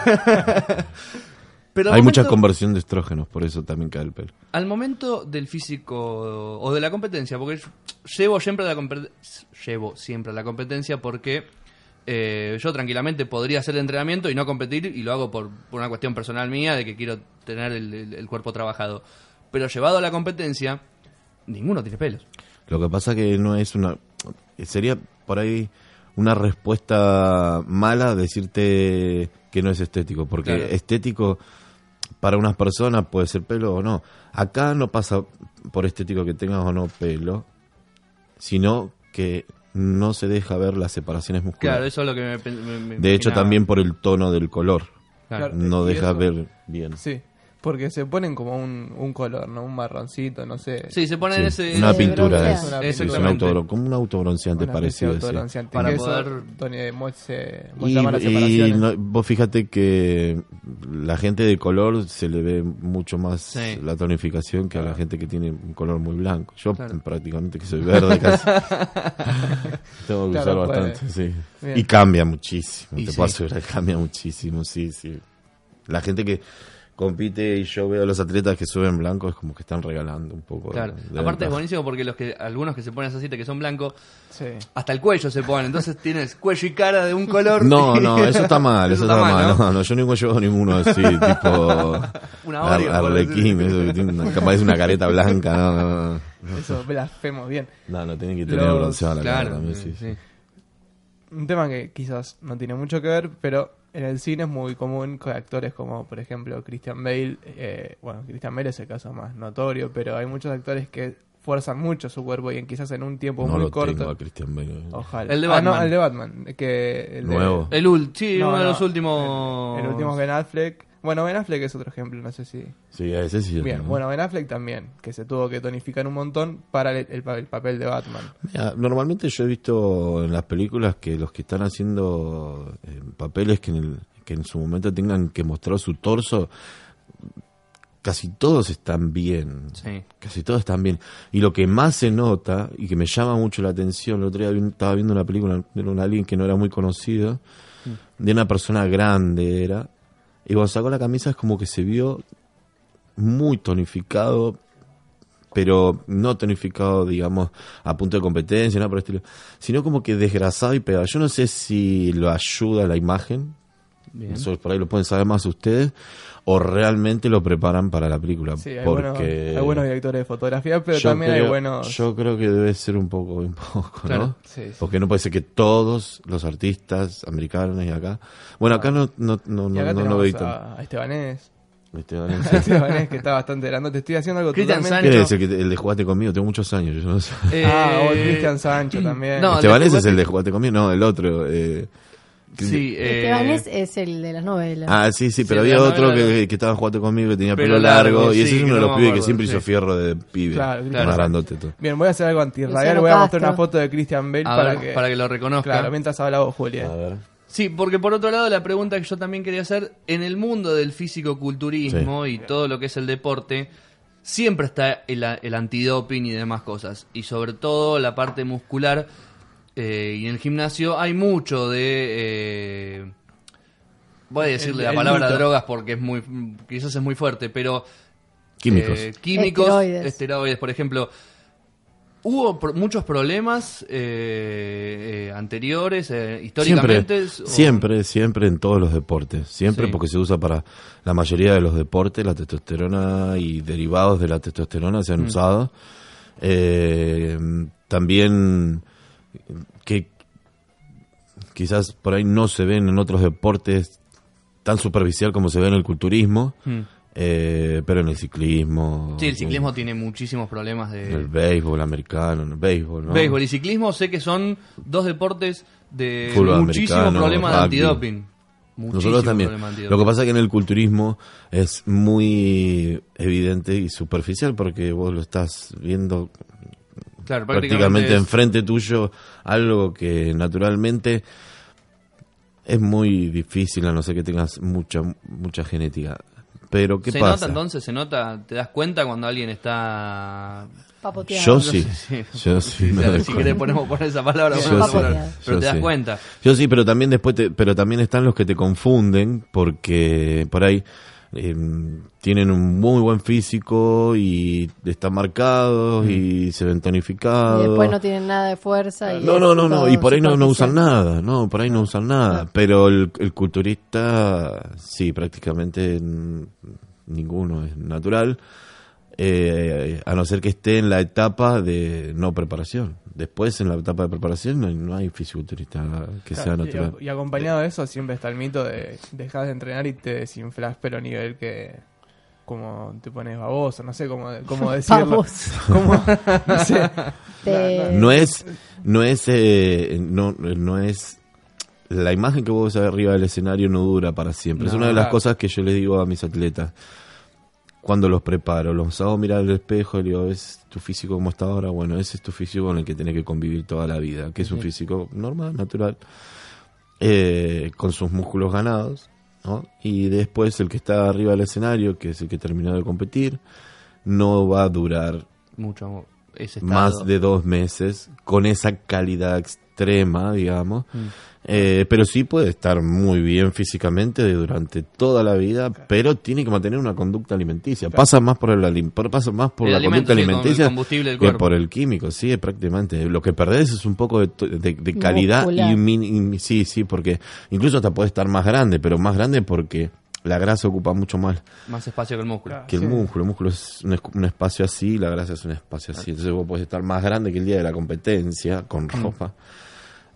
Pero Hay mucha conversión de estrógenos, por eso también cae el pelo. Al momento del físico o de la competencia, porque yo llevo siempre a la compet- llevo siempre a la competencia porque eh, yo tranquilamente podría hacer el entrenamiento y no competir y lo hago por, por una cuestión personal mía de que quiero tener el, el- el cuerpo trabajado. Pero llevado a la competencia, ninguno tiene pelos. Lo que pasa que no es una... Sería por ahí una respuesta mala decirte que no es estético, porque Claro. estético para unas personas puede ser pelo o no. Acá no pasa por estético que tengas o no pelo, sino que no se deja ver las separaciones musculares. Claro, eso es lo que me, me- me de hecho, imaginaba. también por el tono del color. Claro. No deja eso- ver bien. Sí, porque se ponen como un, un color, ¿no? Un marroncito, no sé. Sí, se ponen Sí, ese... una Sí, pintura bronceado. es, Una es un Exactamente. autobron- como un autobronceante Una especie parecido. de sí. autobronceante, Para que eso, poder- Tony, eh, se Y, las y separaciones. no- vos fíjate que la gente de color se le ve mucho más Sí. la tonificación que a la gente que tiene un color muy blanco. Yo Claro. prácticamente que soy verde casi. Tengo que Claro, usar puede. bastante, sí. Bien. Y cambia muchísimo, Y te sí. puedo asegurar, cambia muchísimo, sí, sí. La gente que compite y yo veo a los atletas que suben blanco es como que están regalando un poco. Claro. de- de Aparte es buenísimo porque los que algunos que se ponen así que son blancos, Sí. hasta el cuello se ponen. Entonces tienes cuello y cara de un color. No, no, eso está mal, eso, está, mal. ¿no? No, no, yo nunca llevo ninguno así, tipo Una Arlequín, decir. eso que tiene una, capaz es una careta blanca, no, no, no. Eso blasfemo bien. No, no, tiene que tener Los- bronceada la cara Claro, también, sí, sí. sí. Un tema que quizás no tiene mucho que ver, pero en el cine es muy común con actores como, por ejemplo, Christian Bale. eh, bueno, Christian Bale es el caso más notorio, pero hay muchos actores que fuerzan mucho su cuerpo y en, quizás en un tiempo No muy lo corto. tengo a Christian Bale. Ojalá. El de Ah, no, Batman. el de Batman. Que el de- Nuevo. El ul sí, No, uno de los últimos. El, el último Ben Affleck. Bueno, Ben Affleck es otro ejemplo, no sé si. Sí, a ese sí. Bien, ¿no? bueno, Ben Affleck también, que se tuvo que tonificar un montón para el, el pa- el papel de Batman. Mira, normalmente yo he visto en las películas que los que están haciendo eh, papeles que en, el- que en su momento tengan que mostrar su torso, casi todos están bien. Sí. Casi todos están bien. Y lo que más se nota y que me llama mucho la atención, el otro día vi- estaba viendo una película de un alguien que no era muy conocido, de una persona grande era, y cuando sacó la camisa es como que se vio muy tonificado, pero no tonificado, digamos, a punto de competencia, nada por el estilo, sino como que desgrasado y pegado. Yo no sé si lo ayuda la imagen, Bien. eso por ahí lo pueden saber más ustedes, o realmente lo preparan para la película. Sí, hay, porque buenos, hay buenos directores de fotografía, pero también hay buenos. Yo creo que debe ser un poco, un poco, Claro. ¿no? Sí, sí. Porque no puede ser que todos los artistas americanos y acá. Bueno, acá no, no, no, y no, acá no lo a, Estebanés. Esteban, A sí. Estebanés, que está bastante grande. Te estoy haciendo algo Cristian totalmente... ¿Quién es el, que, el de Jugaste conmigo? Tengo muchos años, yo no sé. Eh, Ah, o Cristian Sancho también. No, Esteban de es el de Jugaste conmigo, no, el otro. Eh, Sí, eh, es el de las novelas. Ah, sí, sí, pero Sí, había otro que, que estaba jugando conmigo que tenía pelo, Pelo largo, largo, y ese sí, es uno de los pibes que siempre sí. hizo fierro de pibe. Claro, más claro. Bien, voy a hacer algo anti-radial. Luciano Voy a mostrar Castro. una foto de Christian Bale a para, ver, que, para que lo reconozca. Claro, mientras habla vos, Julia. A ver. Sí, porque por otro lado la pregunta que yo también quería hacer, en el mundo del físico-culturismo y todo lo que es el deporte, siempre está el, el antidoping y demás cosas. Y sobre todo la parte muscular eh, y en el gimnasio hay mucho de... eh, voy a decirle El- la palabra drogas porque es muy quizás es muy fuerte, pero... Químicos. eh, químicos, Esteroides. esteroides, por ejemplo. Hubo pro- muchos problemas eh, eh, anteriores, eh, Siempre, históricamente. o- siempre, siempre en todos los deportes. Siempre Sí. porque se usa para la mayoría de los deportes, la testosterona y derivados de la testosterona se han Mm. usado. Eh, también que quizás por ahí no se ven en otros deportes tan superficial como se ve en el culturismo, Mm. eh, pero en el ciclismo. Sí, el ciclismo tiene muchísimos problemas en el de béisbol americano, en el béisbol, ¿no? béisbol y ciclismo. Sé que son dos deportes de muchísimos problemas de antidoping. Muchísimos Nosotros también. de Lo que pasa es que en el culturismo es muy evidente y superficial porque vos lo estás viendo Claro, prácticamente es- enfrente tuyo, algo que naturalmente es muy difícil a no ser que tengas mucha mucha genética. Pero ¿qué ¿Se pasa? nota entonces? ¿Se nota? ¿Te das cuenta cuando alguien está...? Papoteado. Yo sí, yo sí me si doy si cuenta. querés ponemos por esa palabra, Yo ponemos sí. palabra. Papoteado. pero Yo te das sí. cuenta. Yo sí, pero también después, te- pero también están los que te confunden porque por ahí eh, tienen un muy buen físico y están marcados y se ven Y tonificados. después no tienen nada de fuerza. Y No, no, no, no, y por ahí no, no usan nada, no, por ahí no usan nada, pero el, el culturista, sí, prácticamente ninguno es natural, eh, a no ser que esté en la etapa de no preparación. Después, en la etapa de preparación, no hay, no hay fisiculturista que sea Claro, y- natural. Y, acompañado de eso siempre está el mito de dejas de entrenar y te desinflas, pero a nivel que... como te pones baboso, no sé cómo, cómo decirlo. Baboso. Como, no sé. Te- No es, no es, eh, no, no es, la imagen que vos ves arriba del escenario no dura para siempre. es No, una de las claro. cosas que yo les digo a mis atletas. Cuando los preparo, los hago mirar al espejo y le digo, ¿ves tu físico como está ahora? Bueno, ese es tu físico con el que tenés que convivir toda la vida, que es un físico normal, natural, eh, con sus músculos ganados, ¿no? Y después el que está arriba del escenario, que es el que terminó de competir, no va a durar Mucho más de dos meses con esa calidad extrema, digamos. Mm. Eh, pero sí puede estar muy bien físicamente durante toda la vida, pero tiene que mantener una conducta alimenticia. Pasa más por el pasa más por El la alimento, conducta sí, con el alimenticia combustible del que cuerpo. por el químico, sí, prácticamente. Lo que perdés es un poco de, to- de- de calidad y, min- y- sí, sí, porque incluso hasta puede estar más grande, pero más grande porque la grasa ocupa mucho más Más espacio que el músculo. Claro. que el Sí. músculo. El músculo es un, un espacio así la grasa es un espacio así. Entonces vos podés estar más grande que el día de la competencia con ropa.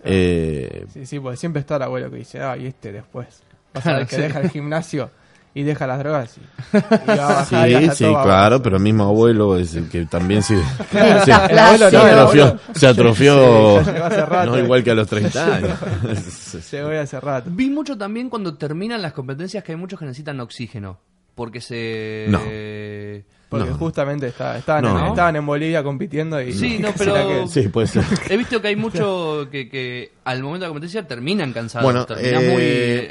Eh, Sí, sí, porque siempre está el abuelo que dice, ah, y este después. Vas a ver que sí. deja el gimnasio y deja las drogas y, y va a bajar y sí, sí, todo claro, pero el mismo abuelo es el que también sí, Claro, sí, el abuelo se no, atrofió, abuelo se atrofió Sí, rato. no igual que a los 30 años. Llegó hace rato. Vi mucho también cuando terminan las competencias que hay muchos que necesitan oxígeno. Porque se. No. Porque No. justamente está- estaban, No. en, estaban en Bolivia compitiendo y... Sí, no, pero- la que- Sí, puede ser. He visto que hay mucho que, que al momento de la competencia terminan cansados. Bueno, terminan eh, muy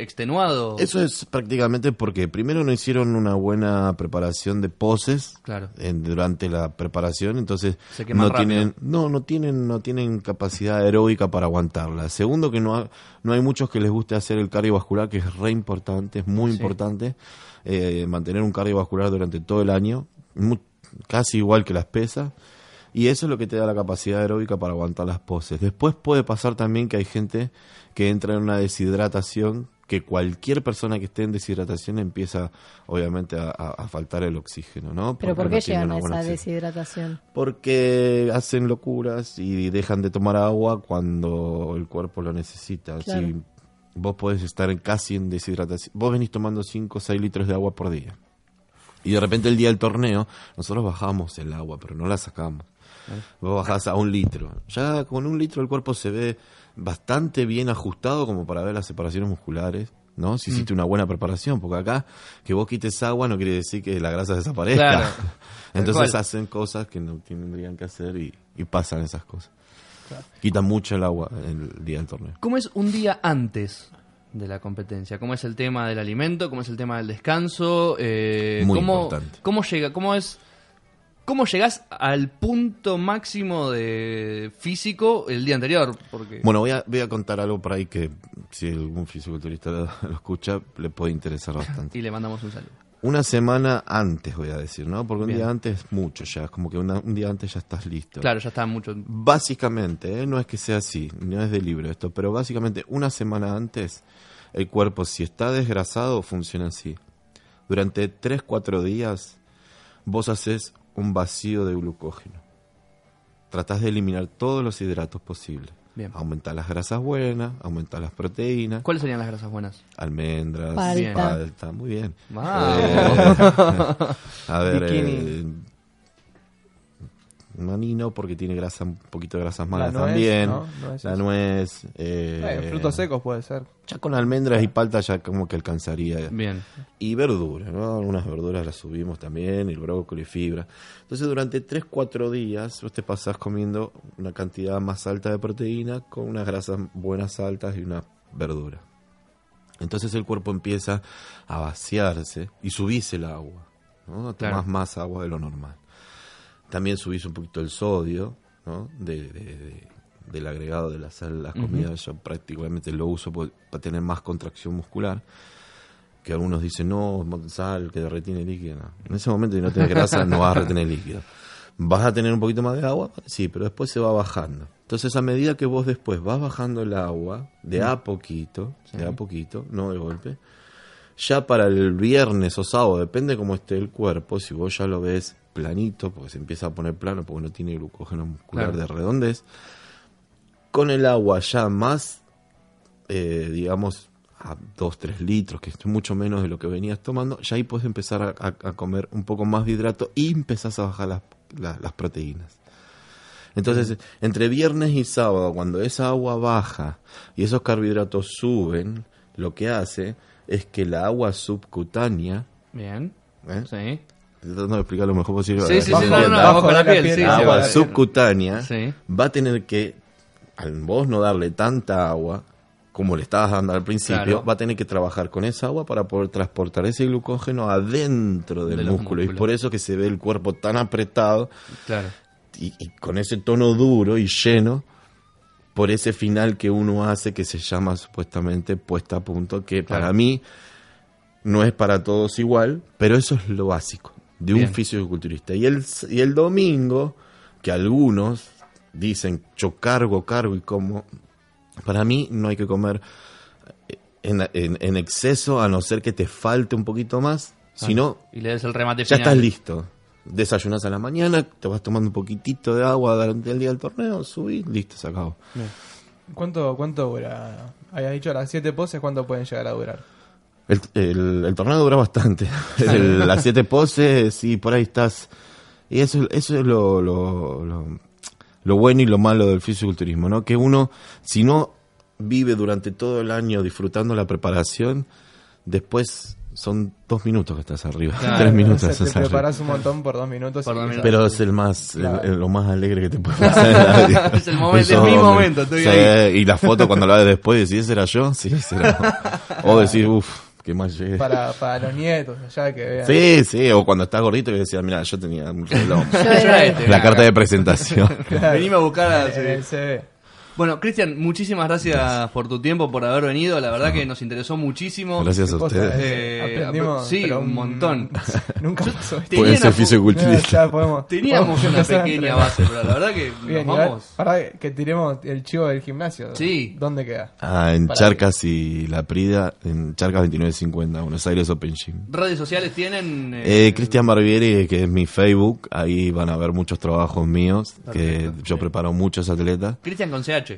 extenuado. Eso es prácticamente porque primero no hicieron una buena preparación de poses Claro. en- durante la preparación, entonces no rápido. tienen no no tienen no tienen capacidad aeróbica para aguantarla. Segundo que no ha- no hay muchos que les guste hacer el cardiovascular que es re importante, es muy Sí. importante eh, mantener un cardiovascular durante todo el año, casi igual que las pesas. Y eso es lo que te da la capacidad aeróbica para aguantar las poses. Después puede pasar también que hay gente que entra en una deshidratación, que cualquier persona que esté en deshidratación empieza obviamente a, faltar el oxígeno, ¿no? ¿Pero por Porque qué no llegan a esa oxígeno. deshidratación? Porque hacen locuras y dejan de tomar agua cuando el cuerpo lo necesita. Claro. Si vos podés estar en casi en deshidratación. Vos venís tomando 5 o 6 litros de agua por día. Y de repente el día del torneo, nosotros bajamos el agua, pero no la sacamos. Vos bajás a un litro. Ya con un litro el cuerpo se ve bastante bien ajustado como para ver las separaciones musculares. ¿no? Si hiciste una buena preparación, porque acá que vos quites agua no quiere decir que la grasa desaparezca. Claro. Entonces hacen cosas que no tendrían que hacer y, y pasan esas cosas. Quitan mucho el agua el día del torneo. ¿Cómo es un día antes de la competencia? ¿Cómo es el tema del alimento? ¿Cómo es el tema del descanso? Eh, Muy ¿cómo, importante. ¿Cómo llega? ¿Cómo es? ¿Cómo llegás al punto máximo de físico el día anterior? Porque Bueno, voy a, voy a contar algo por ahí que si algún fisiculturista lo, lo escucha le puede interesar bastante. y le mandamos un saludo. Una semana antes, voy a decir, ¿no? Porque un Bien. día antes es mucho ya, es como que una- un día antes ya estás listo. Claro, ya está mucho. Básicamente, ¿eh? no es que sea así, no es de libro esto, pero básicamente una semana antes el cuerpo si está desgrasado funciona así. Durante 3-4 días vos haces un vacío de glucógeno. Tratás de eliminar todos los hidratos posibles. Bien. Aumentar las grasas buenas, aumentar las proteínas, ¿Cuáles serían las grasas buenas? almendras, Palta. palta, muy bien. Vamos. Eh, a ver, Bikini. eh, maní no, porque tiene grasa, un poquito de grasas malas nuez, también. ¿no? La nuez. eh, Eh, frutos secos puede ser. Ya con almendras y palta ya como que alcanzaría. Bien. Y verduras, ¿no? Algunas verduras las subimos también, el brócoli, fibra. Entonces durante 3-4 días vos te pasás comiendo una cantidad más alta de proteína con unas grasas buenas altas y una verdura. Entonces el cuerpo empieza a vaciarse y subís el agua. ¿no? Claro. Tomás más agua de lo normal. También subís un poquito el sodio ¿no? de, de- de- del agregado de la sal las comidas. Yo prácticamente lo uso por- para tener más contracción muscular. Que algunos dicen, no, sal que retiene líquido. No. En ese momento, si no tenés grasa, no vas a retener líquido. ¿Vas a tener un poquito más de agua? Sí, pero después se va bajando. Entonces, a medida que vos después vas bajando el agua, de a poquito, de a poquito, no de golpe, ya para el viernes o sábado, depende cómo esté el cuerpo, si vos ya lo ves planito, porque se empieza a poner plano, porque no tiene glucógeno muscular Claro. de redondez, con el agua ya más, eh, digamos, a 2, 3 litros, que es mucho menos de lo que venías tomando, ya ahí puedes empezar a, comer un poco más de hidrato y empezás a bajar las, la- las proteínas. Entonces, entre viernes y sábado, cuando esa agua baja y esos carbohidratos suben, lo que hace es que la agua subcutánea, Bien. ¿eh? Sí. Tratando de explicar lo mejor posible. Sí, sí, sí, no, no, Bajo bajo la la piel, piel, sí. agua sí, subcutánea Sí. va a tener que, al vos no darle tanta agua como le estabas dando al principio, Claro. va a tener que trabajar con esa agua para poder transportar ese glucógeno adentro del De músculo. Y músculos. por eso que se ve el cuerpo tan apretado Claro. y, y con ese tono duro y lleno por ese final que uno hace que se llama supuestamente puesta a punto, que Claro. para mí no es para todos igual, pero eso es lo básico de un Bien. fisicoculturista. Y el, y el domingo, que algunos dicen yo cargo, cargo y como, para mí no hay que comer eh, en, en- en exceso a no ser que te falte un poquito más, sino Y le des el remate ya final. estás listo. Desayunas a la mañana, te vas tomando un poquitito de agua durante el día del torneo, subís, listo, se acabó. ¿Cuánto, ¿Cuánto dura? Habías dicho las 7 poses, ¿cuánto pueden llegar a durar? El, el- el torneo dura bastante. El- las siete poses, sí, por ahí estás. Y eso, eso es lo, lo, lo, lo bueno y lo malo del fisiculturismo, ¿no? Que uno, si no vive durante todo el año disfrutando la preparación, después son dos minutos que estás arriba, Claro. tres minutos O sea, estás te arriba. preparas un montón por dos minutos. Por y dos minutos. Pero es el más, el- Claro. el- lo más alegre que te puede pasar en la vida. Es el momento, es mi momento, estoy Sí, ahí. Y la foto cuando la ves después, decís, ¿ese era yo? Sí, ese era yo. O decís, uff, qué mal llegué. para, para los nietos, allá que vean. Sí, sí, o cuando estás gordito y decías, mira, yo tenía un reloj. Yo Yo era era este. La carta de presentación. Claro. Venime a buscar a... En el CV. Bueno, Cristian, muchísimas gracias por tu tiempo, por haber venido. La verdad que nos interesó muchísimo. Gracias a ustedes. Eh, Aprendimos. sí, pero un montón. Nunca pasó Pueden ser fisiculturistas. Ya podemos- Teníamos podemos una pequeña base, pero la verdad que Bien, nos vamos. para que tiremos el chivo del gimnasio. Sí. ¿Dónde queda? Ah, en Para Charcas y La Prida, en Charcas 2950, Buenos Aires Open Gym. Redes sociales tienen... eh, Eh, Cristian Barbieri, que es mi Facebook, ahí van a ver muchos trabajos míos, que yo preparo muchos atletas. Cristian con CH.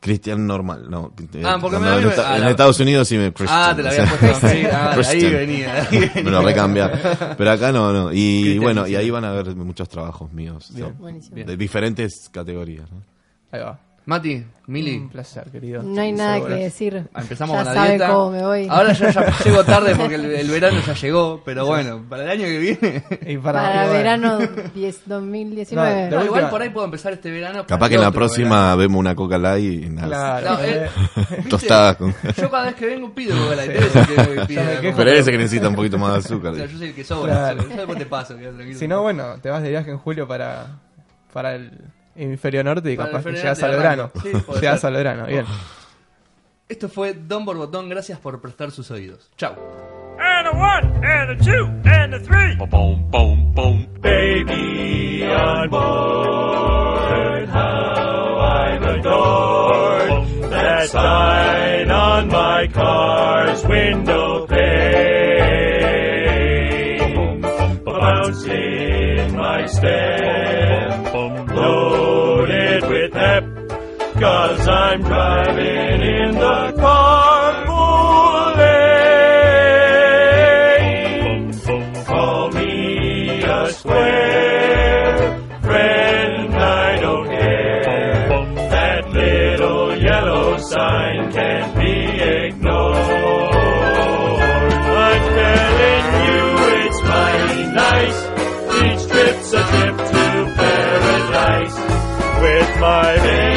Cristian normal, no. Ah, porque me- en, me- esta- ah, en la- Estados Unidos sí me Ah, te la había puesto así. Ah, ahí Christian. venía. ahí venía. Me lo recambiar. Pero acá no, no. Y Cristian bueno, y ahí van a ver muchos trabajos míos. Bien. so, de diferentes categorías. ¿no? Ahí va. Mati, Mili, Un placer, querido. No hay nada que decir. empezamos ya con la sabe dieta. cómo me voy. Ahora ya, ya llego tarde porque el, el verano ya llegó, pero bueno, para el año que viene... Y para, bueno. verano 10, 2019. No, de No, igual última- por ahí puedo empezar este verano. Capaz el que en la próxima vemos una Coca Light y nada. Claro. No, eh, ¿viste? Tostada con... Yo cada vez que vengo pido Coca Light. Debe ser que voy Ya me pidiendo quejo. Pero ese que necesita un poquito más de azúcar. O sea, yo soy el que sobra. Claro. Yo después te paso. Si no, bueno, te vas de viaje en julio para, para el hemisferio norte y Para el capaz que llegas al verano. Sí, llegas al verano, bien. Esto fue Don Borbotón. Gracias por prestar sus oídos. Chao. and a one, and a two, and a three. Boom, boom, boom. Baby on board, how I'm adored. That sign on my car's window pane. Bouncing my step, Cause I'm driving in the carpool lane. Call me a square friend, I don't care. That little yellow sign can't be ignored. I'm telling you, it's mighty nice. Each trip's a trip to paradise with my baby.